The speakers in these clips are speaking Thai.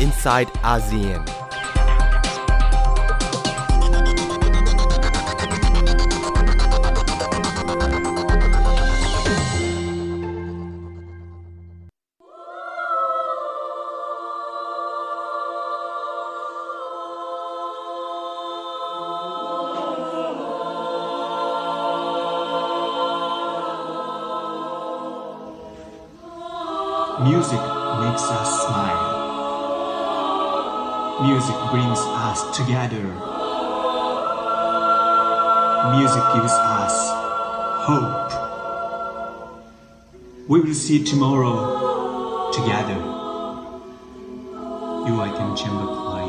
inside ASEAN. Music brings us together. Music gives us hope. We will see tomorrow together. You I can chamber choir.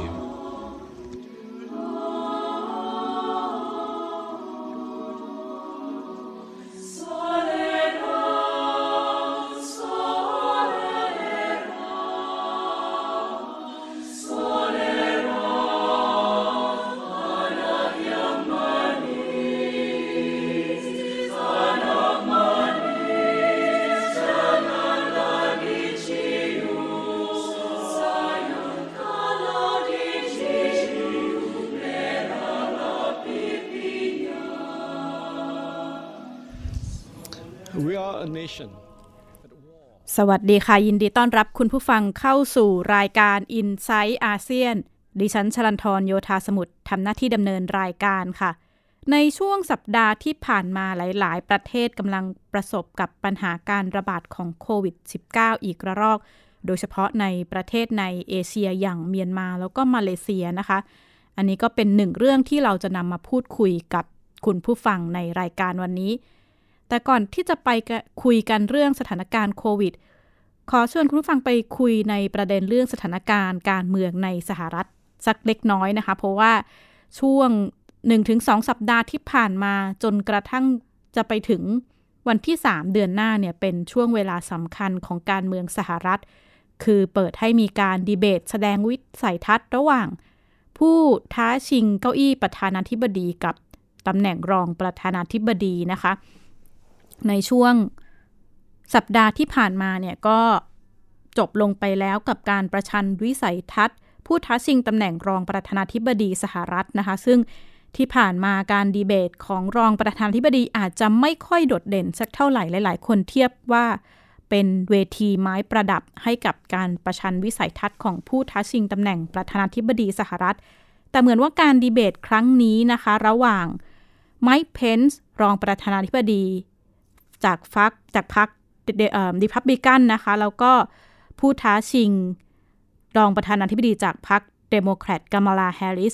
สวัสดีค่ะ ยินดีต้อนรับคุณผู้ฟังเข้าสู่รายการ i n s i ซต์อาเซียน ดิฉันชลันทรโยธาสมุทรทำหน้าที่ดำเนินรายการค่ะ ในช่วงสัปดาห์ที่ผ่านมาหลาย ๆ ประเทศกำลังประสบกับปัญหาการระบาดของโควิด -19 อีกระลอก โดยเฉพาะในประเทศในเอเชียอย่างเมียนมาแล้วก็มาเลเซียนะคะ อันนี้ก็เป็นหนึ่งเรื่องที่เราจะนำมาพูดคุยกับคุณผู้ฟังในรายการวันนี้ แต่ก่อนที่จะไปคุยกันเรื่องสถานการณ์โควิด ขอชวนคุณผู้ฟังไปคุยในประเด็นเรื่องสถานการณ์การเมืองในสหรัฐสักเล็กน้อยนะคะ เพราะว่าช่วง 1-2 สัปดาห์ที่ผ่านมาจนกระทั่งจะไปถึงวันที่ 3 เดือนหน้าเนี่ยเป็นช่วงเวลาสำคัญของการเมืองสหรัฐ คือเปิดให้มีการดีเบต แสดงวิสัยทัศน์ระหว่าง ผู้ท้าชิงเก้าอี้ประธานาธิบดีกับตำแหน่งรองประธานาธิบดีนะคะ ในช่วงสัปดาห์ที่ผ่านมาเนี่ยก็จบลงไปแล้วกับการประชันวิสัยทัศน์ ผู้ท้าชิงตำแหน่งรองประธานาธิบดีสหรัฐนะคะ ซึ่งที่ผ่านมาการดีเบตของรองประธานาธิบดีอาจจะไม่ค่อยโดดเด่นสักเท่าไหร่หลาย ๆ คนเทียบว่าเป็นเวทีไม้ประดับให้กับการประชันวิสัยทัศน์ของผู้ท้าชิงตำแหน่งประธานาธิบดีสหรัฐ แต่เหมือนว่าการดีเบตครั้งนี้นะคะ ระหว่างไมค์เพนซ์รองประธานาธิบดี จากฟักจากพรรครีพับลิกันนะคะ แล้วก็ผู้ท้าชิงรองประธานาธิบดีจากพรรคเดโมแครตกามาลาแฮร์ริส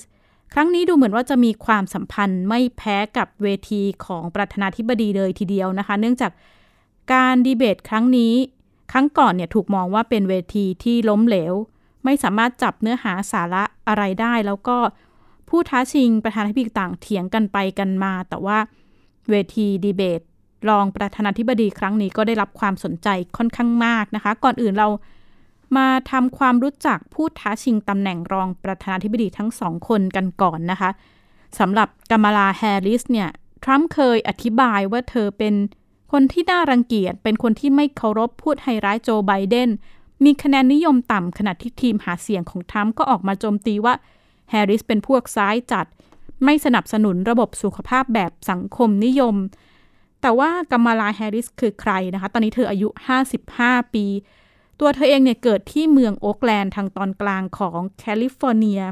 ครั้งนี้ดูเหมือนว่าจะมีความสัมพันธ์ไม่แพ้กับเวทีของประธานาธิบดีเลยทีเดียวนะคะ เนื่องจากการดีเบตครั้งนี้ ครั้งก่อนเนี่ยถูกมองว่าเป็นเวทีที่ล้มเหลว ไม่สามารถจับเนื้อหาสาระอะไรได้ แล้วก็ผู้ท้าชิงประธานาธิบดีต่างเถียงกันไปกันมา แต่ว่าเวทีดีเบต รองประธานาธิบดีครั้งนี้ก็ได้รับความสนใจค่อนข้างมากนะคะ ก่อนอื่นเรามาทำความรู้จักผู้ท้าชิงตำแหน่งรองประธานาธิบดีทั้งสองคนกันก่อนนะคะสำหรับกามาลาแฮร์ริสเนี่ยทรัมป์เคยอธิบายว่าเธอเป็นคนที่น่ารังเกียจ เป็นคนที่ไม่เคารพพูดให้ร้ายโจไบเดน มีคะแนนนิยมต่ำขณะที่ทีมหาเสียงของทรัมป์ก็ออกมาโจมตีว่าแฮร์ริสเป็นพวกซ้ายจัด ไม่สนับสนุนระบบสุขภาพแบบสังคมนิยม แต่ว่ากามาลาแฮร์ริสคือใครนะคะ ตอนนี้เธออายุ 55 ปี ตัวเธอเองเนี่ยเกิดที่เมืองโอ๊กแลนด์ทางตอนกลางของแคลิฟอร์เนีย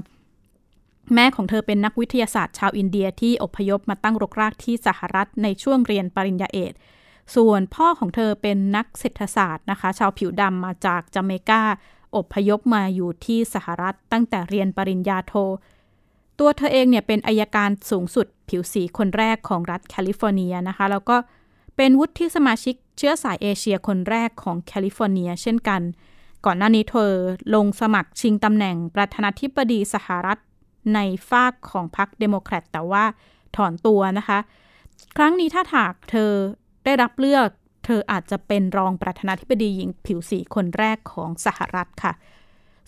แม่ของเธอเป็นนักวิทยาศาสตร์ชาวอินเดียที่อพยพมาตั้งรกรากที่สหรัฐในช่วงเรียนปริญญาเอกส่วนพ่อของเธอเป็นนักเศรษฐศาสตร์นะคะ ชาวผิวดำมาจากจาเมกา อพยพมาอยู่ที่สหรัฐตั้งแต่เรียนปริญญาโท ตัวเธอเองเนี่ยเป็นอายการสูงสุดผิวสีคนแรกของรัฐแคลิฟอร์เนียนะคะ แล้วก็เป็นวุฒิสมาชิกเชื้อสายเอเชียคนแรกของแคลิฟอร์เนีย เช่นกัน ก่อนหน้านี้เธอลงสมัครชิงตำแหน่งประธานาธิบดีสหรัฐในฟากของพรรคเดโมแครตแต่ว่าถอนตัวนะคะ ครั้งนี้ถ้าถากเธอได้รับเลือก เธออาจจะเป็นรองประธานาธิบดีหญิงผิวสีคนแรกของสหรัฐค่ะ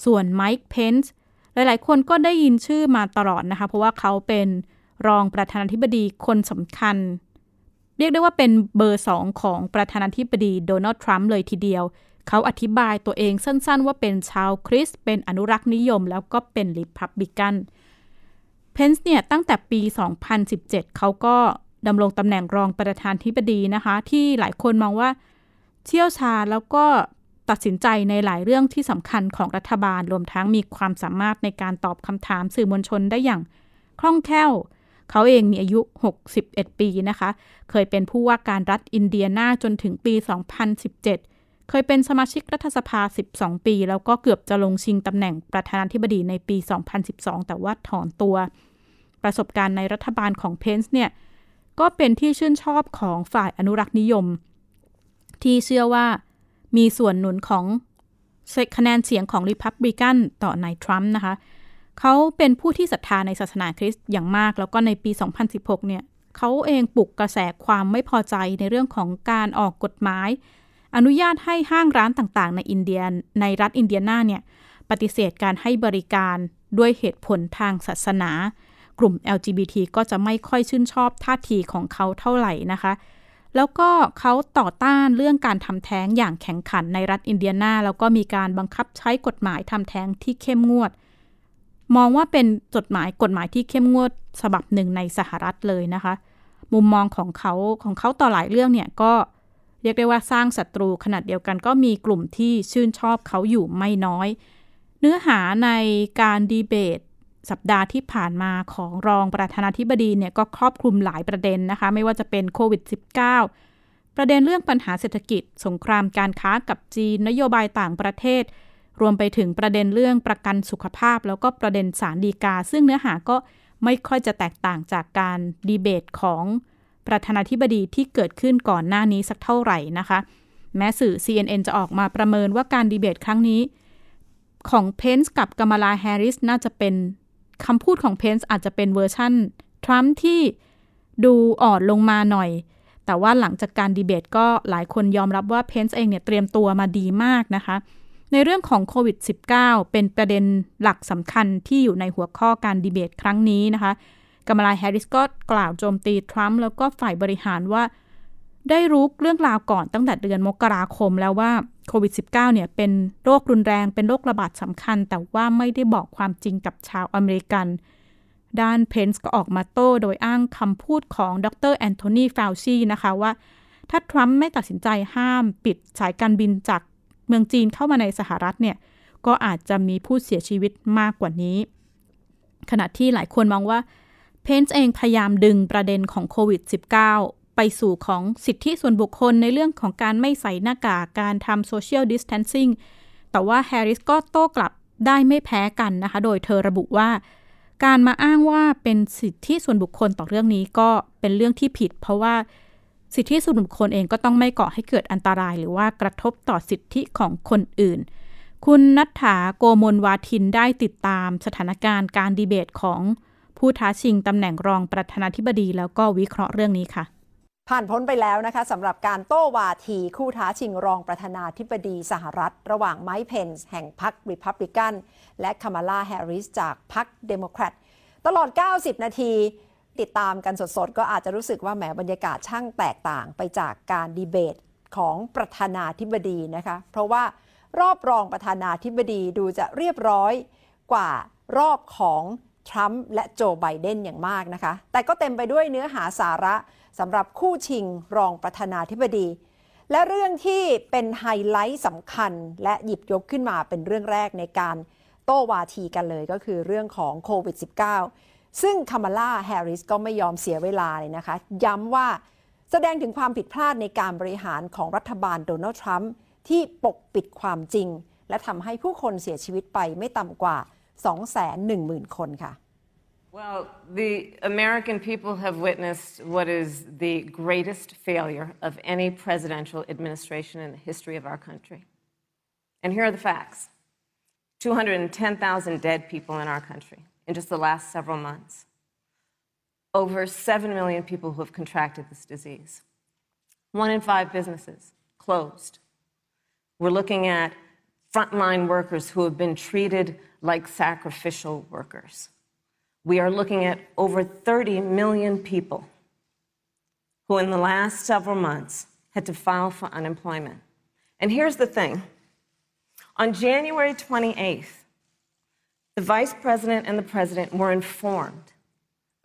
ส่วนไมค์เพนส์ หลายๆ คนก็ได้ยินชื่อมาตลอดนะคะ เพราะว่าเขาเป็นรองประธานาธิบดีคนสำคัญ เรียกได้ว่าเป็นเบอร์สองของประธานาธิบดีโดนัลด์ทรัมป์เลยทีเดียว เขาอธิบายตัวเองสั้นๆ ว่าเป็นชาวคริสต์เป็นอนุรักษ์นิยม แล้วก็เป็นริพับบิกันเพนส์เนี่ยตั้งแต่ปี 2017 เขาก็ดำรงตำแหน่งรองประธานธิบดีนะคะ ที่หลายคนมองว่าเชี่ยวชาญแล้วก็ ตัดสินใจในหลายเรื่องที่สำคัญของรัฐบาลรวมทั้งมีความสามารถในการตอบคำถามสื่อมวลชนได้อย่างคล่องแคล่ว เขาเองมีอายุ 61 ปีนะคะ เคยเป็นผู้ว่าการรัฐอินเดียนาจนถึงปี 2017 เคยเป็นสมาชิกรัฐสภา 12 ปี แล้วก็เกือบจะลงชิงตำแหน่งประธานาธิบดีในปี 2012 แต่ว่าถอนตัว ประสบการณ์ในรัฐบาลของเพนส์เนี่ยก็เป็นที่ชื่นชอบของฝ่ายอนุรักษ์นิยม ที่เชื่อว่า มีส่วนหนุนของคะแนนเสียงของริพับลิกันต่อนายทรัมป์นะคะ เขาเป็นผู้ที่ศรัทธาในศาสนาคริสต์อย่างมาก แล้วก็ในปี 2016 เนี่ยเขาเองปลุกกระแสความไม่พอใจในเรื่องของการออกกฎหมาย อนุญาตให้ห้างร้านต่างๆ ในอินเดียในรัฐอินเดียนาเนี่ยปฏิเสธการให้บริการด้วยเหตุผลทางศาสนา กลุ่ม LGBT ก็จะไม่ค่อยชื่นชอบท่าทีของเขาเท่าไหร่นะคะ แล้วก็เขาต่อต้านเรื่องการทำแท้งอย่างแข็งขันในรัฐอินเดียนา แล้วก็มีการบังคับใช้กฎหมายทำแท้งที่เข้มงวด มองว่าเป็นจดหมายกฎหมายที่เข้มงวดฉบับหนึ่งในสหรัฐเลยนะคะ มุมมองของเขาของเขาต่อหลายเรื่องเนี่ยก็เรียกได้ว่าสร้างศัตรูขนาดเดียวกันก็มีกลุ่มที่ชื่นชอบเขาอยู่ไม่น้อย เนื้อหาในการดีเบต สัปดาห์ที่ผ่านมาของรองประธานาธิบดีเนี่ยก็ครอบคลุมหลายประเด็นนะคะ ไม่ว่าจะเป็นโควิด -19 ประเด็นเรื่องปัญหาเศรษฐกิจ สงครามการค้ากับจีนนโยบายต่างประเทศ รวมไปถึงประเด็นเรื่องประกันสุขภาพ แล้วก็ประเด็นสารดีกา ซึ่งเนื้อหาก็ไม่ค่อยจะแตกต่างจากการดีเบตของประธานาธิบดีที่เกิดขึ้นก่อนหน้านี้สักเท่าไหร่นะคะ แม้สื่อ CNN จะออกมาประเมินว่าการดีเบตครั้งนี้ ของเพนซ์กับกามาลาแฮร์ริสน่าจะเป็น คำพูดของเพนซ์อาจจะเป็นเวอร์ชั่นทรัมป์ที่ดูอ่อนลงมาหน่อย แต่ว่าหลังจากการดีเบตก็หลายคนยอมรับว่าเพนซ์เองเนี่ยเตรียมตัวมาดีมากนะคะ ในเรื่องของโควิด -19 เป็นประเด็นหลักสำคัญที่อยู่ในหัวข้อการดีเบตครั้งนี้นะคะกามาลาแฮร์ริสก็กล่าวโจมตีทรัมป์แล้วก็ฝ่ายบริหารว่า ได้รู้เรื่องราวก่อนตั้งแต่เดือนมกราคมแล้วว่า โควิด -19 เนี่ยเป็นโรครุนแรงเป็นโรคระบาดสำคัญ แต่ว่าไม่ได้บอกความจริงกับชาวอเมริกัน ด้านเพนซ์ก็ออกมาโต้โดยอ้างคำพูดของดรแอนโทนีฟาวชีนะคะว่า ถ้าทรัมป์ไม่ตัดสินใจห้ามปิดสายการบินจากเมืองจีนเข้ามาในสหรัฐเนี่ยก็อาจจะมีผู้เสียชีวิตมากกว่านี้ ขณะที่หลายคนมองว่าเพนส์เองพยายามดึงประเด็นของโควิด -19 ไปสู่ของสิทธิส่วนบุคคลในเรื่องของการไม่ใส่หน้ากากการทำ social distancing แต่ว่าแฮร์ริสก็โต้กลับได้ไม่แพ้กันนะคะ โดยเธอระบุว่า การมาอ้างว่าเป็นสิทธิส่วนบุคคลต่อเรื่องนี้ก็เป็นเรื่องที่ผิด เพราะว่าสิทธิส่วนบุคคลเองก็ต้องไม่ก่อให้เกิดอันตราย หรือว่ากระทบต่อสิทธิของคนอื่น คุณนัทธาโกมลวาทินได้ติดตามสถานการณ์การดีเบตของผู้ท้าชิงตำแหน่งรองประธานาธิบดีแล้วก็วิเคราะห์เรื่องนี้ค่ะ ผ่านพ้นไปแล้วนะคะสำหรับการโต้วาทีคู่ท้าชิงรองประธานาธิบดีสหรัฐ ระหว่างไมค์เพนส์แห่งพรรคริพับลิกัน และคามาลาแฮร์ริสจากพรรคเดโมแครตตลอด 90 นาทีติดตามกันสดๆ ก็อาจจะรู้สึกว่าแหมบรรยากาศช่างแตกต่างไปจากการดีเบตของประธานาธิบดีนะคะ เพราะว่ารอบรองประธานาธิบดีดูจะเรียบร้อยกว่ารอบของทรัมป์และโจไบเดนอย่างมากนะคะ แต่ก็เต็มไปด้วยเนื้อหาสาระ สำหรับคู่ชิงรองประธานาธิบดี และเรื่องที่เป็นไฮไลท์สำคัญและหยิบยกขึ้นมาเป็นเรื่องแรกในการโต้วาทีกันเลยก็คือเรื่องของโควิด -19 ซึ่งคามาลาแฮร์ริสก็ไม่ยอมเสียเวลาเลยนะคะ ย้ำว่าแสดงถึงความผิดพลาดในการบริหารของรัฐบาลโดนัลด์ทรัมป์ที่ปกปิดความจริง และทำให้ผู้คนเสียชีวิตไปไม่ต่ำกว่า 210,000 คนค่ะ Well, the American people have witnessed what is the greatest failure of any presidential administration in the history of our country. And here are the facts 210,000 dead people in our country in just the last several months. Over 7 million people who have contracted this disease. One in five businesses closed. We're looking at frontline workers who have been treated like sacrificial workers we are looking at over 30 million people who, in the last several months, had to file for unemployment. And here's the thing On January 28th, the vice president and the president were informed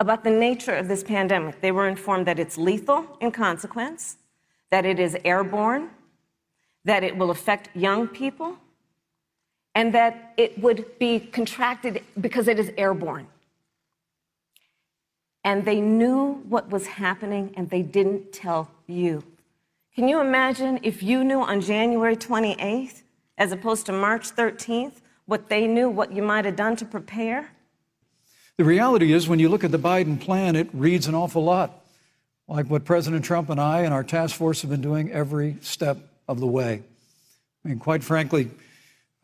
about the nature of this pandemic. They were informed that it's lethal in consequence, that it is airborne, that it will affect young people, and that it would be contracted because it is airborne. And they knew what was happening and they didn't tell you. Can you imagine if you knew on January 28th, as opposed to March 13th, what they knew, what you might have done to prepare? The reality is, when you look at the Biden plan, it reads an awful lot like what President Trump and I and our task force have been doing every step of the way. I mean, quite frankly,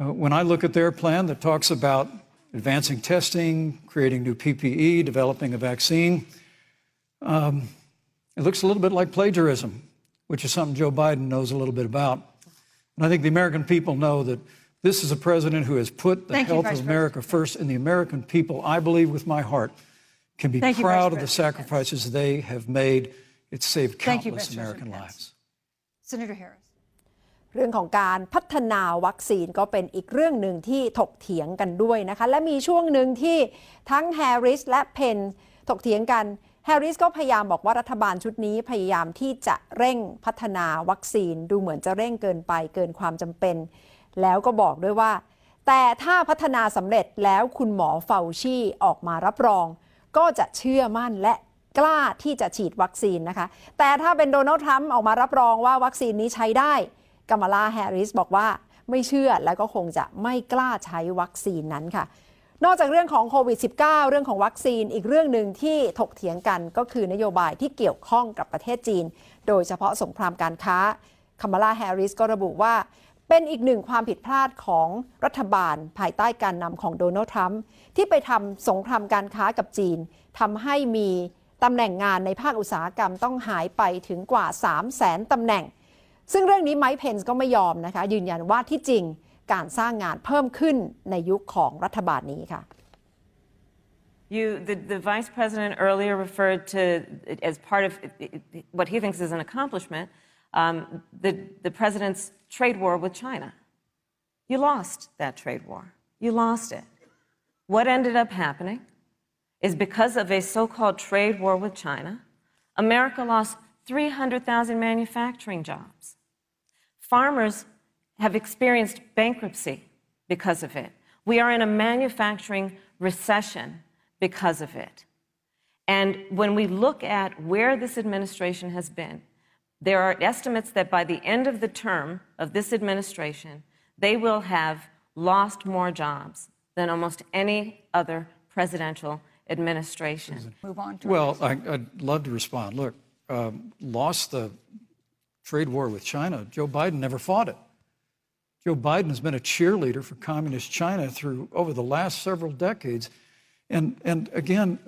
uh, when I look at their plan that talks about advancing testing, creating new PPE, developing a vaccine, um, it looks a little bit like plagiarism, which is something Joe Biden knows a little bit about. And I think the American people know that this is a president who has put the Thank health Vice of America first, and the American people, I believe with my heart, can be Thank proud Vice of the President. sacrifices they have made. It's saved Thank you, countless American President lives. Senator Harris เรื่องของการพัฒนาวัคซีนก็เป็นอีกเรื่องหนึ่งที่ถกเถียงกันด้วยนะคะ และมีช่วงหนึ่งที่ทั้งแฮร์ริสและเพนถกเถียงกันแฮร์ริสก็พยายามบอกว่ารัฐบาลชุดนี้พยายามที่จะเร่งพัฒนาวัคซีนดูเหมือนจะเร่งเกินไปเกินความจำเป็น แล้วก็บอกด้วยว่า แต่ถ้าพัฒนาสำเร็จแล้วคุณหมอเฟาชี่ออกมารับรอง ก็จะเชื่อมั่นและกล้าที่จะฉีดวัคซีนนะคะ แต่ถ้าเป็นโดนัลด์ทรัมป์ออกมารับรองว่าวัคซีนนี้ใช้ได้ กัม a ลาแฮร์ริสบอกว่าไม่เชื่อและก็คงจะไม่กล้าใช้วัคซีนนั้นค่ะ นอกจากเรื่องของโควิด -19 เรื่องของวัคซีนอีกเรื่องหนึ่งที่ถกเถียงกันก็คือนโยบายที่เกี่ยวข้องกับประเทศจีน โดยเฉพาะสงครามการค้าคัม a ลาแฮร์ริสก็ระบุว่า เป็นอีกหนึ่งความผิดพลาดของรัฐบาล ภายใต้การนำของโดนัลด์ทรัมป์ที่ไปทำสงครามการค้ากับจีนทำให้มีตำแหน่งงานในภาคอุตสาหกรรมต้องหายไปถึงกว่า 3 0 0แสนตำแหน่ง ซึ่งเรื่องนี้ไมค์เพนส์ก็ไม่ยอมนะคะ ยืนยันว่าที่จริงการสร้างงานเพิ่มขึ้นในยุคของรัฐบาลนี้ค่ะ You, the, the vice president earlier referred to, as part of what he thinks is an accomplishment, um, the, the president's trade war with China. You lost that trade war. You lost it. What ended up happening is because of a so called trade war with China, America lost 300,000 manufacturing jobs. Farmers have experienced bankruptcy because of it. We are in a manufacturing recession because of it. And when we look at where this administration has been, there are estimates that by the end of the term of this administration, they will have lost more jobs than almost any other presidential administration. Move on to Well, I, I'd love to respond. Look, um, lost the trade war with China. Joe Biden never fought it. Joe Biden has been a cheerleader for communist China through over the last several decades. And, and again,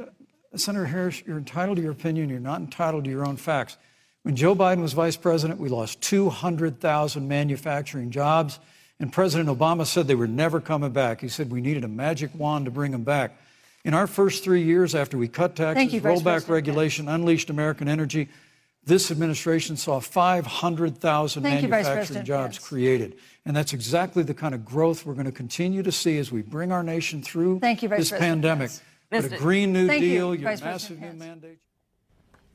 Senator Harris, you're entitled to your opinion. You're not entitled to your own facts. When Joe Biden was vice president, we lost 200,000 manufacturing jobs. And President Obama said they were never coming back. He said we needed a magic wand to bring them back. In our first three years after we cut taxes, you, rolled back regulation, unleashed American energy, this administration saw 500,000 Thank you, Vice manufacturing President. jobs Yes. created. And that's exactly the kind of growth we're going to continue to see as we bring our nation through Thank you, Vice this President. pandemic. Yes. But a Mr. Green New Thank you, Deal, your Vice massive President. new Yes. mandate.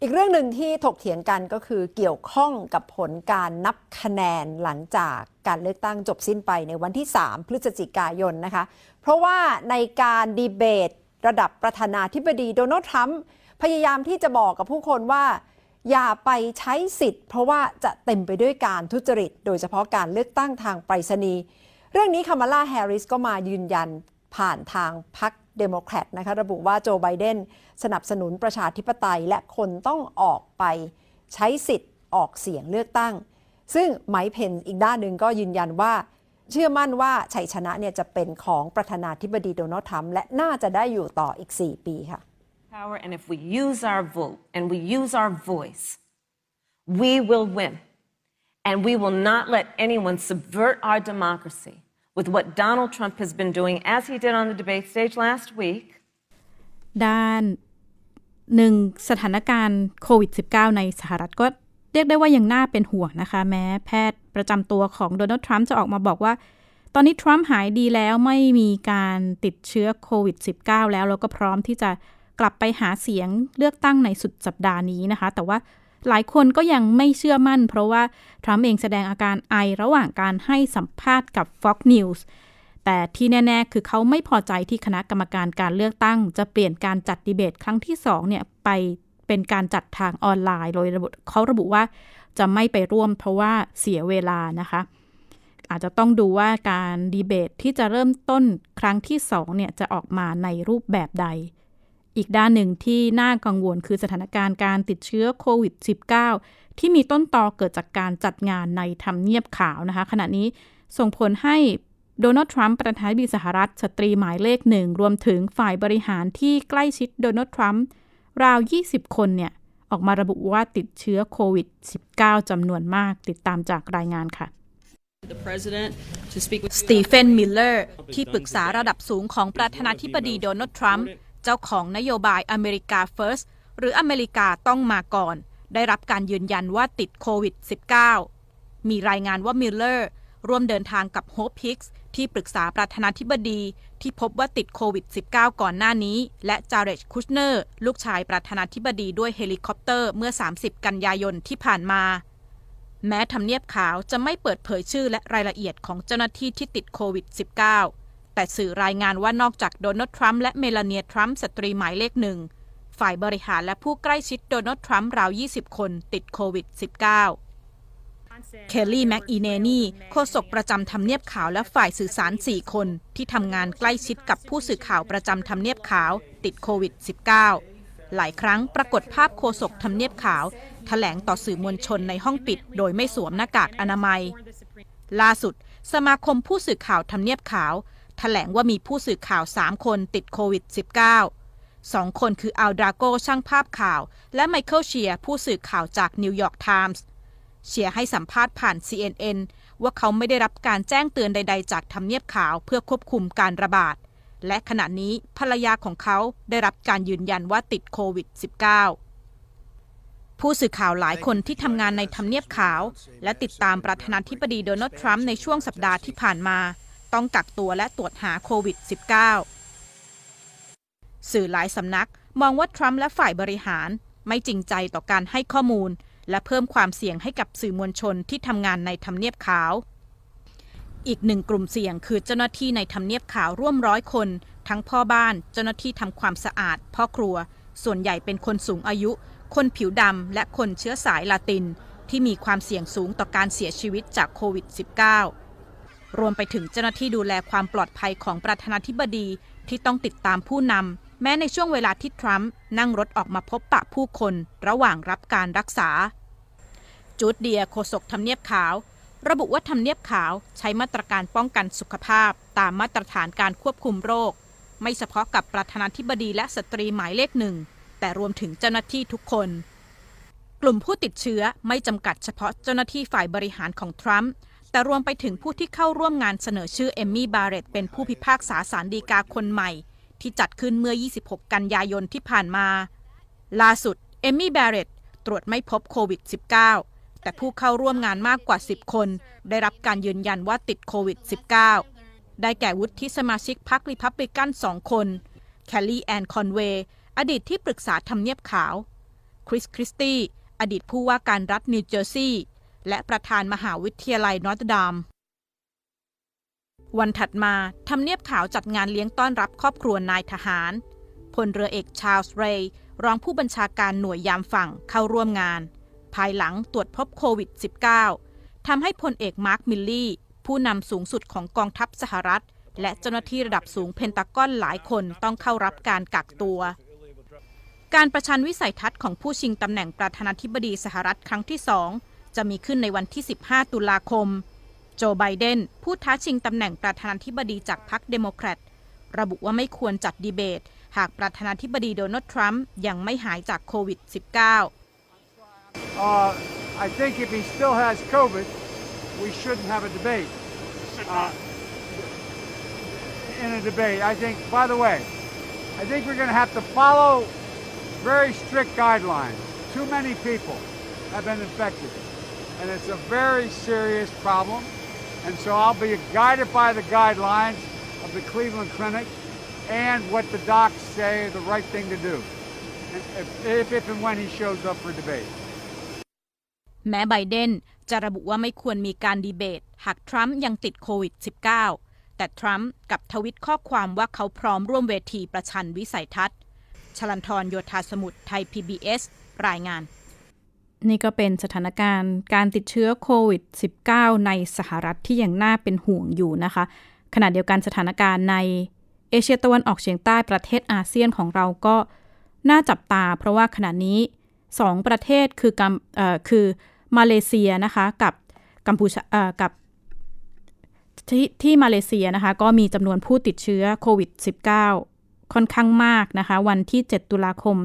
อีกเรื่องหนึ่งที่ถกเถียงกันก็คือเกี่ยวข้องกับผลการนับคะแนนหลังจากการเลือกตั้งจบสิ้นไปในวันที่ 3 พฤศจิกายนนะคะ เพราะว่าในการดีเบตระดับประธานาธิบดีโดนัลด์ทรัมป์พยายามที่จะบอกกับผู้คนว่า อย่าไปใช้สิทธิ์ เพราะว่าจะเต็มไปด้วยการทุจริต โดยเฉพาะการเลือกตั้งทางไปรษณีย์เรื่องนี้คามาลาแฮร์ริสก็มายืนยันผ่านทางพรรคเดโมแครตนะคะระบุว่าโจไบเดนสนับสนุนประชาธิปไตย และคนต้องออกไปใช้สิทธิ์ออกเสียงเลือกตั้ง ซึ่งไมค์เพนอีกด้านหนึ่งก็ยืนยันว่า เชื่อมั่นว่าชัยชนะเนี่ยจะเป็นของประธานาธิบดีโดนัลด์ทรัมป์และน่าจะได้อยู่ต่ออีก 4 ปีค่ะ power, and if we use our vote and we use our voice, we will win. And we will not let anyone subvert our democracy with what Donald Trump has been doing, as he did on the debate stage last week. ด้านหนึ่งสถานการณ์โควิด -19 ในสหรัฐก็เรียกได้ว่ายังน่าเป็นห่วงนะคะ แม้แพทย์ประจำตัวของโดนัลด์ทรัมป์จะออกมาบอกว่า ตอนนี้ทรัมป์หายดีแล้วไม่มีการติดเชื้อโควิด -19 แล้วแล้วก็พร้อมที่จะ กลับไปหาเสียงเลือกตั้งในสุดสัปดาห์นี้นะคะ แต่ว่าหลายคนก็ยังไม่เชื่อมั่น เพราะว่าทรัมป์เองแสดงอาการไอระหว่างการให้สัมภาษณ์กับ Fox News แต่ที่แน่ ๆ คือเขาไม่พอใจที่คณะกรรมการการเลือกตั้ง จะเปลี่ยนการจัดดีเบตครั้งที่2เนี่ยไปเป็นการจัดทางออนไลน์โดยระบุเขาระบุว่าจะไม่ไปร่วมเพราะว่าเสียเวลานะคะ อาจจะต้องดูว่าการดีเบตที่จะเริ่มต้นครั้งที่2เนี่ยจะออกมาในรูปแบบใด อีกด้านหนึ่งที่น่ากังวลคือสถานการณ์การติดเชื้อโควิด -19 ที่มีต้นตอเกิดจากการจัดงานในทำเนียบขาวนะคะ ขณะนี้ส่งผลให้โดนัลด์ทรัมป์ประธานาธิบดีสหรัฐ สตรีหมายเลขหนึ่ง รวมถึงฝ่ายบริหารที่ใกล้ชิดโดนัลด์ทรัมป์ราว 20 คนเนี่ย ออกมาระบุว่าติดเชื้อโควิด -19 จำนวนมากติดตามจากรายงานค่ะสตีเฟนมิลเลอร์ ที่ปรึกษาระดับสูงของประธานาธิบดีโดนัลด์ทรัมป์ เจ้าของนโยบายอเมริกา First หรืออเมริกาต้องมาก่อน ได้รับการยืนยันว่าติดโควิด -19 มีรายงานว่ามิลเลอร์ร่วมเดินทางกับโฮปฮิกส์ที่ปรึกษาประธานาธิบดี ที่พบว่าติดโควิด -19 ก่อนหน้านี้ และจาเร็ดคุชเนอร์ลูกชายประธานาธิบดีด้วยเฮลิคอปเตอร์เมื่อ 30 กันยายนที่ผ่านมา แม้ทำเนียบขาวจะไม่เปิดเผยชื่อและรายละเอียดของเจ้าหน้าที่ที่ติดโควิด -19 แต่สื่อรายงานว่านอกจากโดนัลด์ทรัมป์และเมลาเนียทรัมป์สตรีหมายเลขหนึ่งฝ่ายบริหารและผู้ใกล้ชิดโดนัลด์ทรัมป์ราว 20 คนติดโควิด -19 เคลลี่แม็กอีเนนี่โฆษกประจำทำเนียบขาวและฝ่ายสื่อสาร 4 คนที่ทำงานใกล้ชิดกับผู้สื่อข่าวประจำทำเนียบขาวติดโควิด -19 หลายครั้งปรากฏภาพโฆษกทำเนียบขาวถแถลงต่อสื่อมวลชนในห้องปิด โดยไม่สวมหน้ากากอนามัย ล่าสุด สมาคมผู้สื่อข่าวทำเนียบขาว แถลงว่ามีผู้สื่อข่าว 3 คนติดโควิด -19 สองคนคืออัลดราโกช่างภาพข่าว และไมเคิลเชียผู้สื่อข่าวจากนิวยอร์กไทมส์เชียให้สัมภาษณ์ผ่าน CNN ว่าเขาไม่ได้รับการแจ้งเตือนใด ๆ จากทำเนียบขาวเพื่อควบคุมการระบาด และขณะนี้ภรรยาของเขาได้รับการยืนยันว่าติดโควิด -19 ผู้สื่อข่าวหลายคนที่ทำงานในทำเนียบขาว และติดตามประธานาธิบดีโดนัลด์ทรัมป์ในช่วงสัปดาห์ที่ผ่านมา ต้องกักตัวและตรวจหาโควิด -19 สื่อหลายสำนักมองว่าทรัมป์และฝ่ายบริหาร ไม่จริงใจต่อการให้ข้อมูล และเพิ่มความเสี่ยงให้กับสื่อมวลชนที่ทำงานในทำเนียบขาว อีกหนึ่งกลุ่มเสี่ยงคือเจ้าหน้าที่ในทำเนียบขาวร่วมร้อยคน ทั้งพ่อบ้าน เจ้าหน้าที่ทำความสะอาด พ่อครัว ส่วนใหญ่เป็นคนสูงอายุ คนผิวดำและคนเชื้อสายลาตินที่มีความเสี่ยงสูงต่อการเสียชีวิตจากโควิด -19 รวมไปถึงเจ้าหน้าที่ดูแลความปลอดภัยของประธานาธิบดีที่ต้องติดตามผู้นำแม้ในช่วงเวลาที่ทรัมป์นั่งรถออกมาพบปะผู้คนระหว่างรับการรักษา จูดเดียโฆษกทำเนียบขาว ระบุว่าทำเนียบขาวใช้มาตรการป้องกันสุขภาพ ตามมาตรฐานการควบคุมโรค ไม่เฉพาะกับประธานาธิบดีและสตรีหมายเลขหนึ่งแต่รวมถึงเจ้าหน้าที่ทุกคน กลุ่มผู้ติดเชื้อไม่จำกัดเฉพาะเจ้าหน้าที่ฝ่ายบริหารของทรัมป์ แต่รวมไปถึงผู้ที่เข้าร่วมงานเสนอชื่อเอมมี่บาร์เรตเป็นผู้พิพากษาสารดีกาคนใหม่ ที่จัดขึ้นเมื่อ 26 กันยายนที่ผ่านมา ล่าสุดเอมมี่บาร์เรตตรวจไม่พบโควิด -19 แต่ผู้เข้าร่วมงานมากกว่า 10 คน ได้รับการยืนยันว่าติดโควิด -19 ได้แก่วุฒิสมาชิกพรรครีพับลิกันสองคน เคลลี่แอนคอนเวย์อดีตที่ปรึกษาทำเนียบขาว คริสคริสตี้ อดีตผู้ว่าการรัฐนิวเจอร์ซีย์ และประธานมหาวิทยาลัยนอร์ทดามวันถัดมาทำเนียบขาวจัดงานเลี้ยงต้อนรับครอบครัวนายทหาร พลเรือเอกชาร์ลส์เรย์รองผู้บัญชาการหน่วยยามฝั่งเข้าร่วมงาน ภายหลังตรวจพบโควิด -19 ทำให้พลเอกมาร์คมิลลี่ ผู้นำสูงสุดของกองทัพสหรัฐ และเจ้าหน้าที่ระดับสูงเพนตากอนหลายคนต้องเข้ารับการกักตัว การประชันวิสัยทัศน์ของผู้ชิงตำแหน่งประธานาธิบดีสหรัฐครั้งที่สอง จะมีขึ้นในวันที่ 15 ตุลาคม โจไบเดนผู้ท้าชิงตำแหน่งประธานาธิบดีจากพรรคเดโมแครตระบุว่าไม่ควรจัดดีเบต หากประธานาธิบดีโดนัลด์ทรัมป์ยังไม่หายจากโควิด -19 Uh, I think if he still has COVID, we shouldn't have a debate. Uh, in a debate, I think, by the way, I think we're going to have to follow very strict guidelines. Too many people have been infected, and it's a very serious problem. And so I'll be guided by the guidelines of the Cleveland Clinic and what the docs say the right thing to do. If, if, if and when he shows up for debate. แม้ไบเดนจะระบุว่าไม่ควรมีการดีเบต หากทรัมป์ยังติดโควิด -19 แต่ทรัมป์กับทวิตข้อความว่าเขาพร้อมร่วมเวทีประชันวิสัยทัศน์ ชลันทรโยธาสมุทรไทย PBS รายงาน นี่ก็เป็นสถานการณ์การติดเชื้อโควิด -19 ในสหรัฐที่ยังน่าเป็นห่วงอยู่นะคะ ขณะเดียวกันสถานการณ์ในเอเชียตะวันออกเฉียงใต้ประเทศอาเซียนของเราก็น่าจับตา เพราะว่าขณะนี้สองประเทศคือกัมคือมาเลเซียนะคะกับกัมพูชากับทที่มาเลเซียนะคะก็มีจำนวนผู้ติดเชื้อโควิด -19 ค่อนข้างมากนะคะ วันที่ 7 ตุลาคม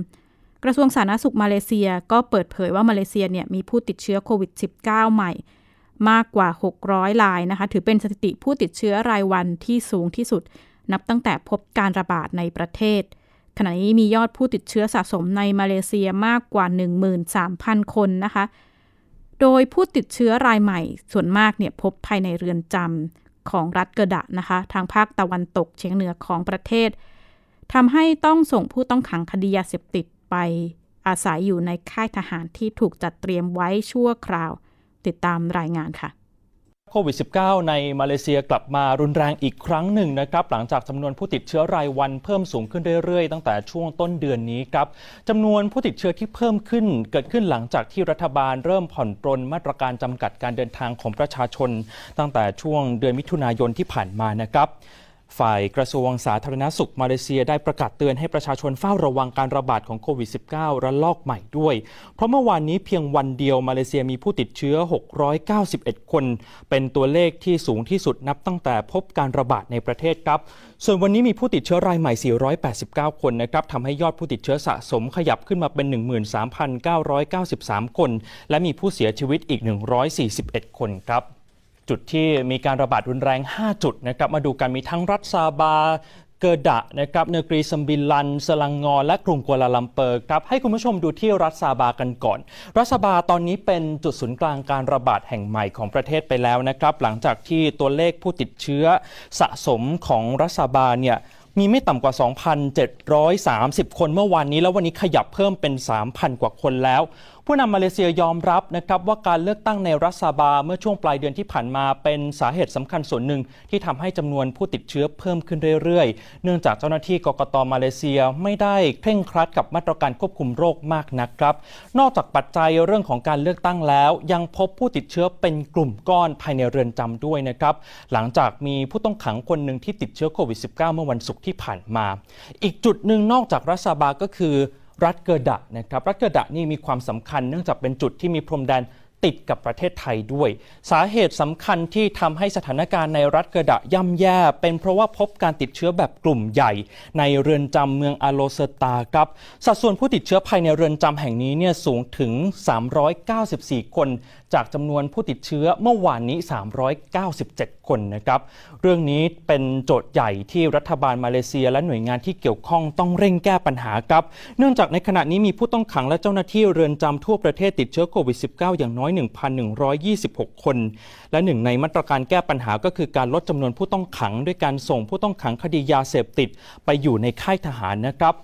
กระทรวงสาธารณสุขมาเลเซียก็เปิดเผยว่ามาเลเซียเนี่ยมีผู้ติดเชื้อโควิด -19 ใหม่ มากกว่า 600รายนะคะ ถือเป็นสถิติผู้ติดเชื้อรายวันที่สูงที่สุด นับตั้งแต่พบการระบาดในประเทศ ขณะนี้มียอดผู้ติดเชื้อสะสมในมาเลเซียมากกว่า 13,000 คนนะคะ โดยผู้ติดเชื้อรายใหม่ ส่วนมากเนี่ยพบภายในเรือนจำของรัฐเกดะนะคะ ทางภาคตะวันตกเฉียงเหนือของประเทศทำให้ต้องส่งผู้ต้องขังคดียาเสพติด ไปอาศัยอยู่ในค่ายทหารที่ถูกจัดเตรียมไว้ชั่วคราว ติดตามรายงานค่ะโควิด -19 ในมาเลเซียกลับมารุนแรงอีกครั้งหนึ่งนะครับหลังจากจำนวนผู้ติดเชื้อรายวันเพิ่มสูงขึ้นเรื่อยๆ ตั้งแต่ช่วงต้นเดือนนี้ครับจำนวนผู้ติดเชื้อที่เพิ่มขึ้น เกิดขึ้นหลังจากที่รัฐบาลเริ่มผ่อนปรนมาตรการจำกัดการเดินทางของประชาชน ตั้งแต่ช่วงเดือนมิถุนายนที่ผ่านมานะครับ ฝ่ายกระทรวงสาธารณสุขมาเลเซียได้ประกาศเตือนให้ประชาชนเฝ้าระวังการระบาดของโควิด -19 ระลอกใหม่ด้วย เพราะเมื่อวานนี้เพียงวันเดียวมาเลเซียมีผู้ติดเชื้อ 691 คน เป็นตัวเลขที่สูงที่สุดนับตั้งแต่พบการระบาดในประเทศครับ ส่วนวันนี้มีผู้ติดเชื้อรายใหม่ 489 คนนะครับทำให้ยอดผู้ติดเชื้อสะสมขยับขึ้นมาเป็น 13,993 คน และมีผู้เสียชีวิตอีก 141 คนครับ จุดที่มีการระบาดรุนแรง 5 จุดนะครับมาดูกันมีทั้งรัฐซาบาเกอดะห์นะครับเนกรีเซมบิลัน สลังงอร์ และกรุงกัวลาลัมเปอร์ครับให้คุณผู้ชมดูที่รัฐซาบากันก่อน รัฐซาบาตอนนี้เป็นจุดศูนย์กลางการระบาดแห่งใหม่ของประเทศไปแล้วนะครับหลังจากที่ตัวเลขผู้ติดเชื้อสะสมของรัฐซาบาเนี่ยมีไม่ต่ำกว่า 2,730 คนเมื่อวานนี้ แล้ววันนี้ขยับเพิ่มเป็น 3,000 กว่าคนแล้วผู้นำมาเลเซียยอมรับนะครับว่าการเลือกตั้งในรัฐซาบาเมื่อช่วงปลายเดือนที่ผ่านมาเป็นสาเหตุสำคัญส่วนหนึ่ง ที่ทำให้จำนวนผู้ติดเชื้อเพิ่มขึ้นเรื่อยๆ เนื่องจากเจ้าหน้าที่กกตมาเลเซียไม่ได้เคร่งครัดกับมาตรการควบคุมโรคมากนักครับ นอกจากปัจจัยเรื่องของการเลือกตั้งแล้ว ยังพบผู้ติดเชื้อเป็นกลุ่มก้อนภายในเรือนจำด้วยนะครับหลังจากมีผู้ต้องขังคนหนึ่งที่ติดเชื้อโควิด -19 เมื่อวันศุกร์ที่ผ่านมา อีกจุดหนึ่งนอกจากรัฐซาบาก็คือ รัฐเกอร์ดะนะครับรัฐเกอร์ดะนี่มีความสำคัญเนื่องจากเป็นจุดที่มีพรมแดน ติดกับประเทศไทยด้วย สาเหตุสำคัญที่ทำให้สถานการณ์ในรัฐเกร์ดะย่ำแย่ เป็นเพราะว่าพบการติดเชื้อแบบกลุ่มใหญ่ ในเรือนจำเมืองอาโลเซตาครับ สัดส่วนผู้ติดเชื้อภายในเรือนจำแห่งนี้เนี่ยสูงถึง 394 คน จากจำนวนผู้ติดเชื้อเมื่อวานนี้ 397 คนนะครับ เรื่องนี้เป็นโจทย์ใหญ่ที่รัฐบาลมาเลเซีย และหน่วยงานที่เกี่ยวข้องต้องเร่งแก้ปัญหาครับ เนื่องจากในขณะนี้มีผู้ต้องขังและเจ้าหน้าที่เรือนจำทั่วประเทศติดเชื้อโควิด -19 อย่างน้อย1,126 คน และหนึ่งในมาตรการแก้ปัญหาก็คือการลดจำนวนผู้ต้องขัง ด้วยการส่งผู้ต้องขังคดียาเสพติดไปอยู่ในค่ายทหารนะครับ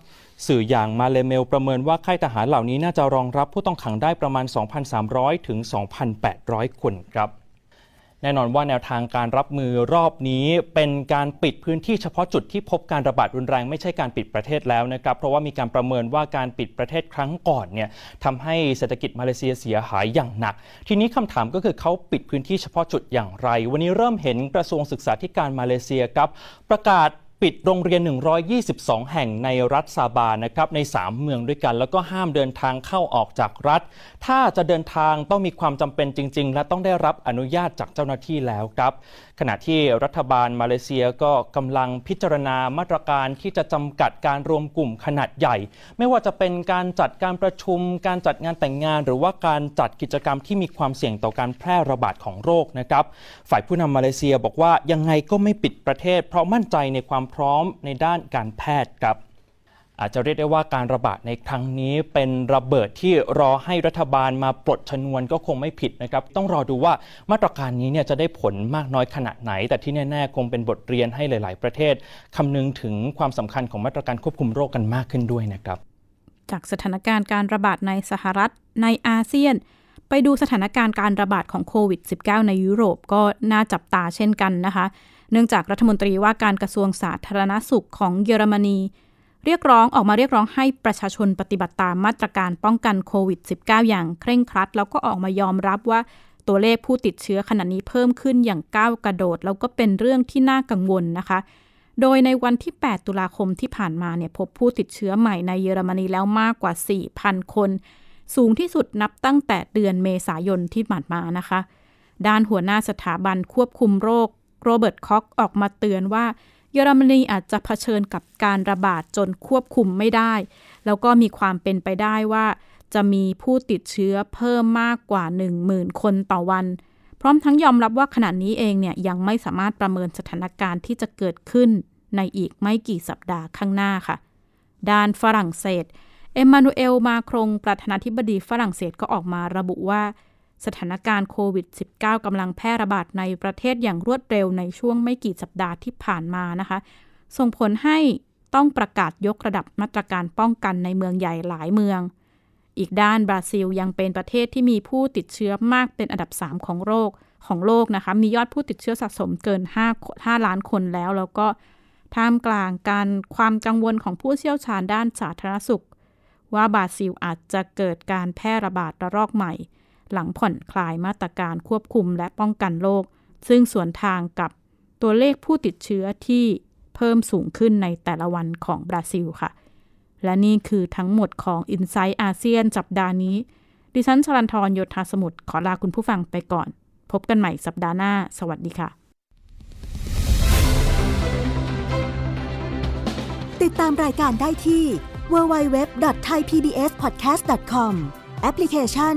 สื่ออย่างมาเลเมลประเมินว่าค่ายทหารเหล่านี้น่าจะรองรับผู้ต้องขังได้ประมาณ 2,300 ถึง 2,800 คนครับ แน่นอนว่าแนวทางการรับมือรอบนี้เป็นการปิดพื้นที่เฉพาะจุดที่พบการระบาดรุนแรงไม่ใช่การปิดประเทศแล้วนะครับ เพราะว่ามีการประเมินว่าการปิดประเทศครั้งก่อนเนี่ยทำให้เศรษฐกิจมาเลเซียเสียหายอย่างหนัก ทีนี้คำถามก็คือเขาปิดพื้นที่เฉพาะจุดอย่างไร วันนี้เริ่มเห็นกระทรวงศึกษาธิการมาเลเซียครับประกาศ ปิดโรงเรียน 122 แห่งในรัฐซาบานะครับใน 3 เมืองด้วยกัน แล้วก็ห้ามเดินทางเข้าออกจากรัฐ ถ้าจะเดินทางต้องมีความจำเป็นจริง ๆ และต้องได้รับอนุญาตจากเจ้าหน้าที่แล้วครับ ขณะที่รัฐบาลมาเลเซียก็กำลังพิจารณามาตรการที่จะจำกัดการรวมกลุ่มขนาดใหญ่ ไม่ว่าจะเป็นการจัดการประชุม การจัดงานแต่งงาน หรือว่าการจัดกิจกรรมที่มีความเสี่ยงต่อการแพร่ระบาดของโรคนะครับ ฝ่ายผู้นำมาเลเซียบอกว่ายังไงก็ไม่ปิดประเทศ เพราะมั่นใจในความพร้อมในด้านการแพทย์ครับ อาจจะเรียกได้ว่าการระบาดในครั้งนี้เป็นระเบิดที่รอให้รัฐบาลมาปลดชนวนก็คงไม่ผิดนะครับ ต้องรอดูว่ามาตรการนี้เนี่ยจะได้ผลมากน้อยขนาดไหน แต่ที่แน่ ๆ คงเป็นบทเรียนให้หลาย ๆ ประเทศคำนึงถึงความสำคัญของมาตรการควบคุมโรคกันมากขึ้นด้วยนะครับ จากสถานการณ์การระบาดในสหรัฐในอาเซียน ไปดูสถานการณ์การระบาดของโควิด -19 ในยุโรปก็น่าจับตาเช่นกันนะคะ เนื่องจากรัฐมนตรีว่าการกระทรวงสาธารณสุขของเยอรมนี เรียกร้องออกมาเรียกร้องให้ประชาชนปฏิบัติตามมาตรการป้องกันโควิด -19 อย่างเคร่งครัด แล้วก็ออกมายอมรับว่าตัวเลขผู้ติดเชื้อขณะนี้เพิ่มขึ้นอย่างก้าวกระโดด แล้วก็เป็นเรื่องที่น่ากังวลนะคะ โดยในวันที่ 8 ตุลาคมที่ผ่านมาเนี่ยพบผู้ติดเชื้อใหม่ในเยอรมนีแล้วมากกว่า 4,000 คน สูงที่สุดนับตั้งแต่เดือนเมษายนที่ผ่านมานะคะ ด้านหัวหน้าสถาบันควบคุมโรคโรเบิร์ตคอกออกมาเตือนว่า เยอรมนีอาจจะเผชิญกับการระบาดจนควบคุมไม่ได้ แล้วก็มีความเป็นไปได้ว่า จะมีผู้ติดเชื้อเพิ่มมากกว่า 10,000 คนต่อวัน พร้อมทั้งยอมรับว่าขณะนี้เองเนี่ยยังไม่สามารถประเมินสถานการณ์ที่จะเกิดขึ้นในอีกไม่กี่สัปดาห์ข้างหน้าค่ะ ด้านฝรั่งเศส เอ็มมานูเอลมาครงประธานาธิบดีฝรั่งเศสก็ออกมาระบุว่า สถานการณ์โควิด -19 กำลังแพร่ระบาดในประเทศอย่างรวดเร็วในช่วงไม่กี่สัปดาห์ที่ผ่านมานะคะ ส่งผลให้ต้องประกาศยกระดับมาตรการป้องกันในเมืองใหญ่หลายเมือง อีกด้านบราซิลยังเป็นประเทศที่มีผู้ติดเชื้อมากเป็นอันดับ 3 ของโรคของโลกนะคะ มียอดผู้ติดเชื้อสะสมเกิน 5 5 ล้านคนแล้ว แล้วก็ท่ามกลางการความกังวลของผู้เชี่ยวชาญด้านสาธารณสุข ว่าบราซิลอาจจะเกิดการแพร่ระบาดระลอกใหม่ หลังผ่อนคลายมาตรการควบคุมและป้องกันโรคซึ่งสวนทางกับตัวเลขผู้ติดเชื้อที่เพิ่มสูงขึ้นในแต่ละวันของบราซิลค่ะ และนี่คือทั้งหมดของ i n s i ซต์อาเซียนสัปดาห์นี้ ดิฉันชลันทรโยธาสมุทรขอลาคุณผู้ฟังไปก่อน พบกันใหม่สัปดาห์หน้า สวัสดีค่ะ ติดตามรายการได้ที่ www.thaipbspodcast.com แอปพลิเคชัน